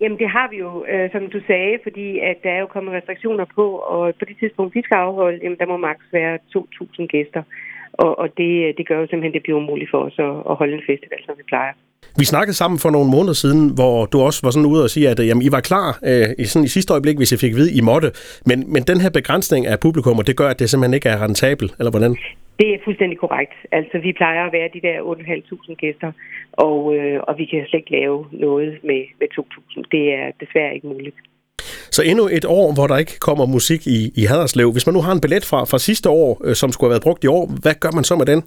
Jamen det har vi jo, øh, som du sagde, fordi at der er jo kommet restriktioner på, og på det tidspunkt, vi skal afholde, jamen der må maks være 2.000 gæster. Og, og det, øh, det gør jo simpelthen, det bliver umuligt for os at, at holde en festival, som vi plejer. Vi snakkede sammen for nogle måneder siden, hvor du også var sådan ude og sige, at øh, jamen, I var klar øh, i, sådan, i sidste øjeblik, hvis I fik at vide, I måtte. Men, men den her begrænsning af publikum, det gør, at det simpelthen ikke er rentabel, eller hvordan? Det er fuldstændig korrekt. Altså, vi plejer at være de der 8.500 gæster, og, øh, og vi kan slet ikke lave noget med, med 2.000. Det er desværre ikke muligt. Så endnu et år, hvor der ikke kommer musik i, i Haderslev. Hvis man nu har en billet fra, fra sidste år, øh, som skulle have været brugt i år, hvad gør man så med den?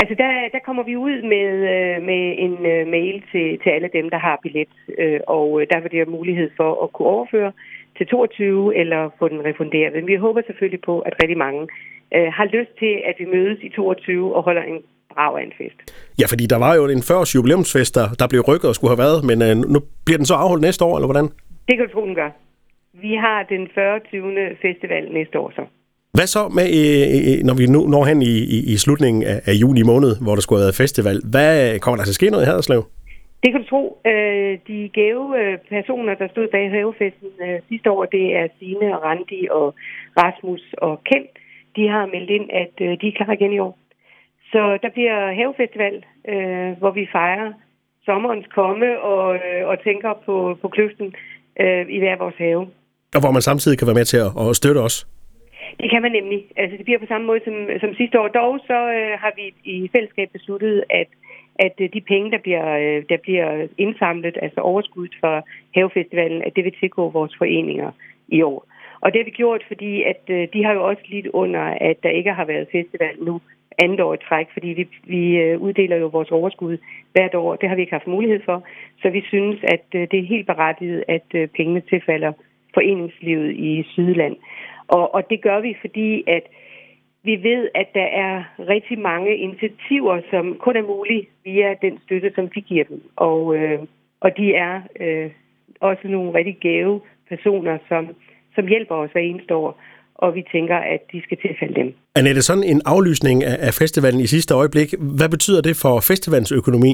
Altså, der, der kommer vi ud med, øh, med en uh, mail til, til alle dem, der har billet, uh, og der vil det mulighed for at kunne overføre til 22 eller få den refunderet. Men vi håber selvfølgelig på, at rigtig mange uh, har lyst til, at vi mødes i 22 og holder en brav af en fest. Ja, fordi der var jo en 40 jubilæumsfest, der, der blev rykket og skulle have været, men uh, nu bliver den så afholdt næste år, eller hvordan? Det kan du tro, den gør. Vi har den 40. festival næste år så. Hvad så med, når vi nu når hen i, i, i slutningen af, af juni måned, hvor der skulle have været festival? Hvad kommer der til at ske noget i Haderslev? Det kan du tro. De gave personer, der stod bag havefesten sidste år, det er Signe og Randi og Rasmus og Kent. De har meldt ind, at de er klar igen i år. Så der bliver havefestival, hvor vi fejrer sommerens komme og, og tænker på, på kløften i hver vores have. Og hvor man samtidig kan være med til at, at støtte os? Det kan man nemlig. Altså, det bliver på samme måde som, som sidste år. Dog så øh, har vi i fællesskab besluttet, at, at de penge, der bliver, øh, der bliver indsamlet, altså overskuddet for Havefestivalen, at det vil tilgå vores foreninger i år. Og det har vi gjort, fordi at øh, de har jo også lidt under, at der ikke har været festival nu andet år i træk, fordi vi, vi øh, uddeler jo vores overskud hvert år. Det har vi ikke haft mulighed for. Så vi synes, at øh, det er helt berettiget, at øh, pengene tilfalder foreningslivet i Sydland. Og, og det gør vi, fordi at vi ved, at der er rigtig mange initiativer, som kun er mulige via den støtte, som vi giver dem. Og, øh, og de er øh, også nogle rigtig gave personer, som, som hjælper os hver eneste år. Og vi tænker, at de skal tilfælde dem. Annette, sådan en aflysning af festivalen i sidste øjeblik, hvad betyder det for festivalens økonomi?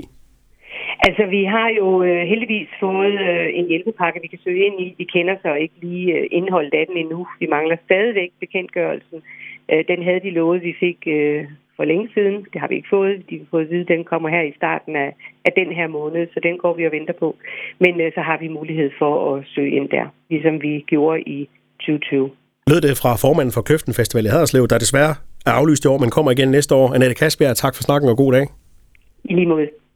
Altså, vi har jo øh, heldigvis fået øh, en hjælpepakke, vi kan søge ind i. Vi kender så ikke lige øh, indholdet af den endnu. Vi mangler stadigvæk bekendtgørelsen. Øh, den havde de lovet, vi fik øh, for længe siden. Det har vi ikke fået. De har fået at vide, at den kommer her i starten af, af den her måned, så den går vi og venter på. Men øh, så har vi mulighed for at søge ind der, ligesom vi gjorde i 2020. Lød det fra formanden for Køften Festival i Haderslev, der desværre er aflyst i år, men kommer igen næste år. Annette Kasbjerg, tak for snakken og god dag. I lige måde.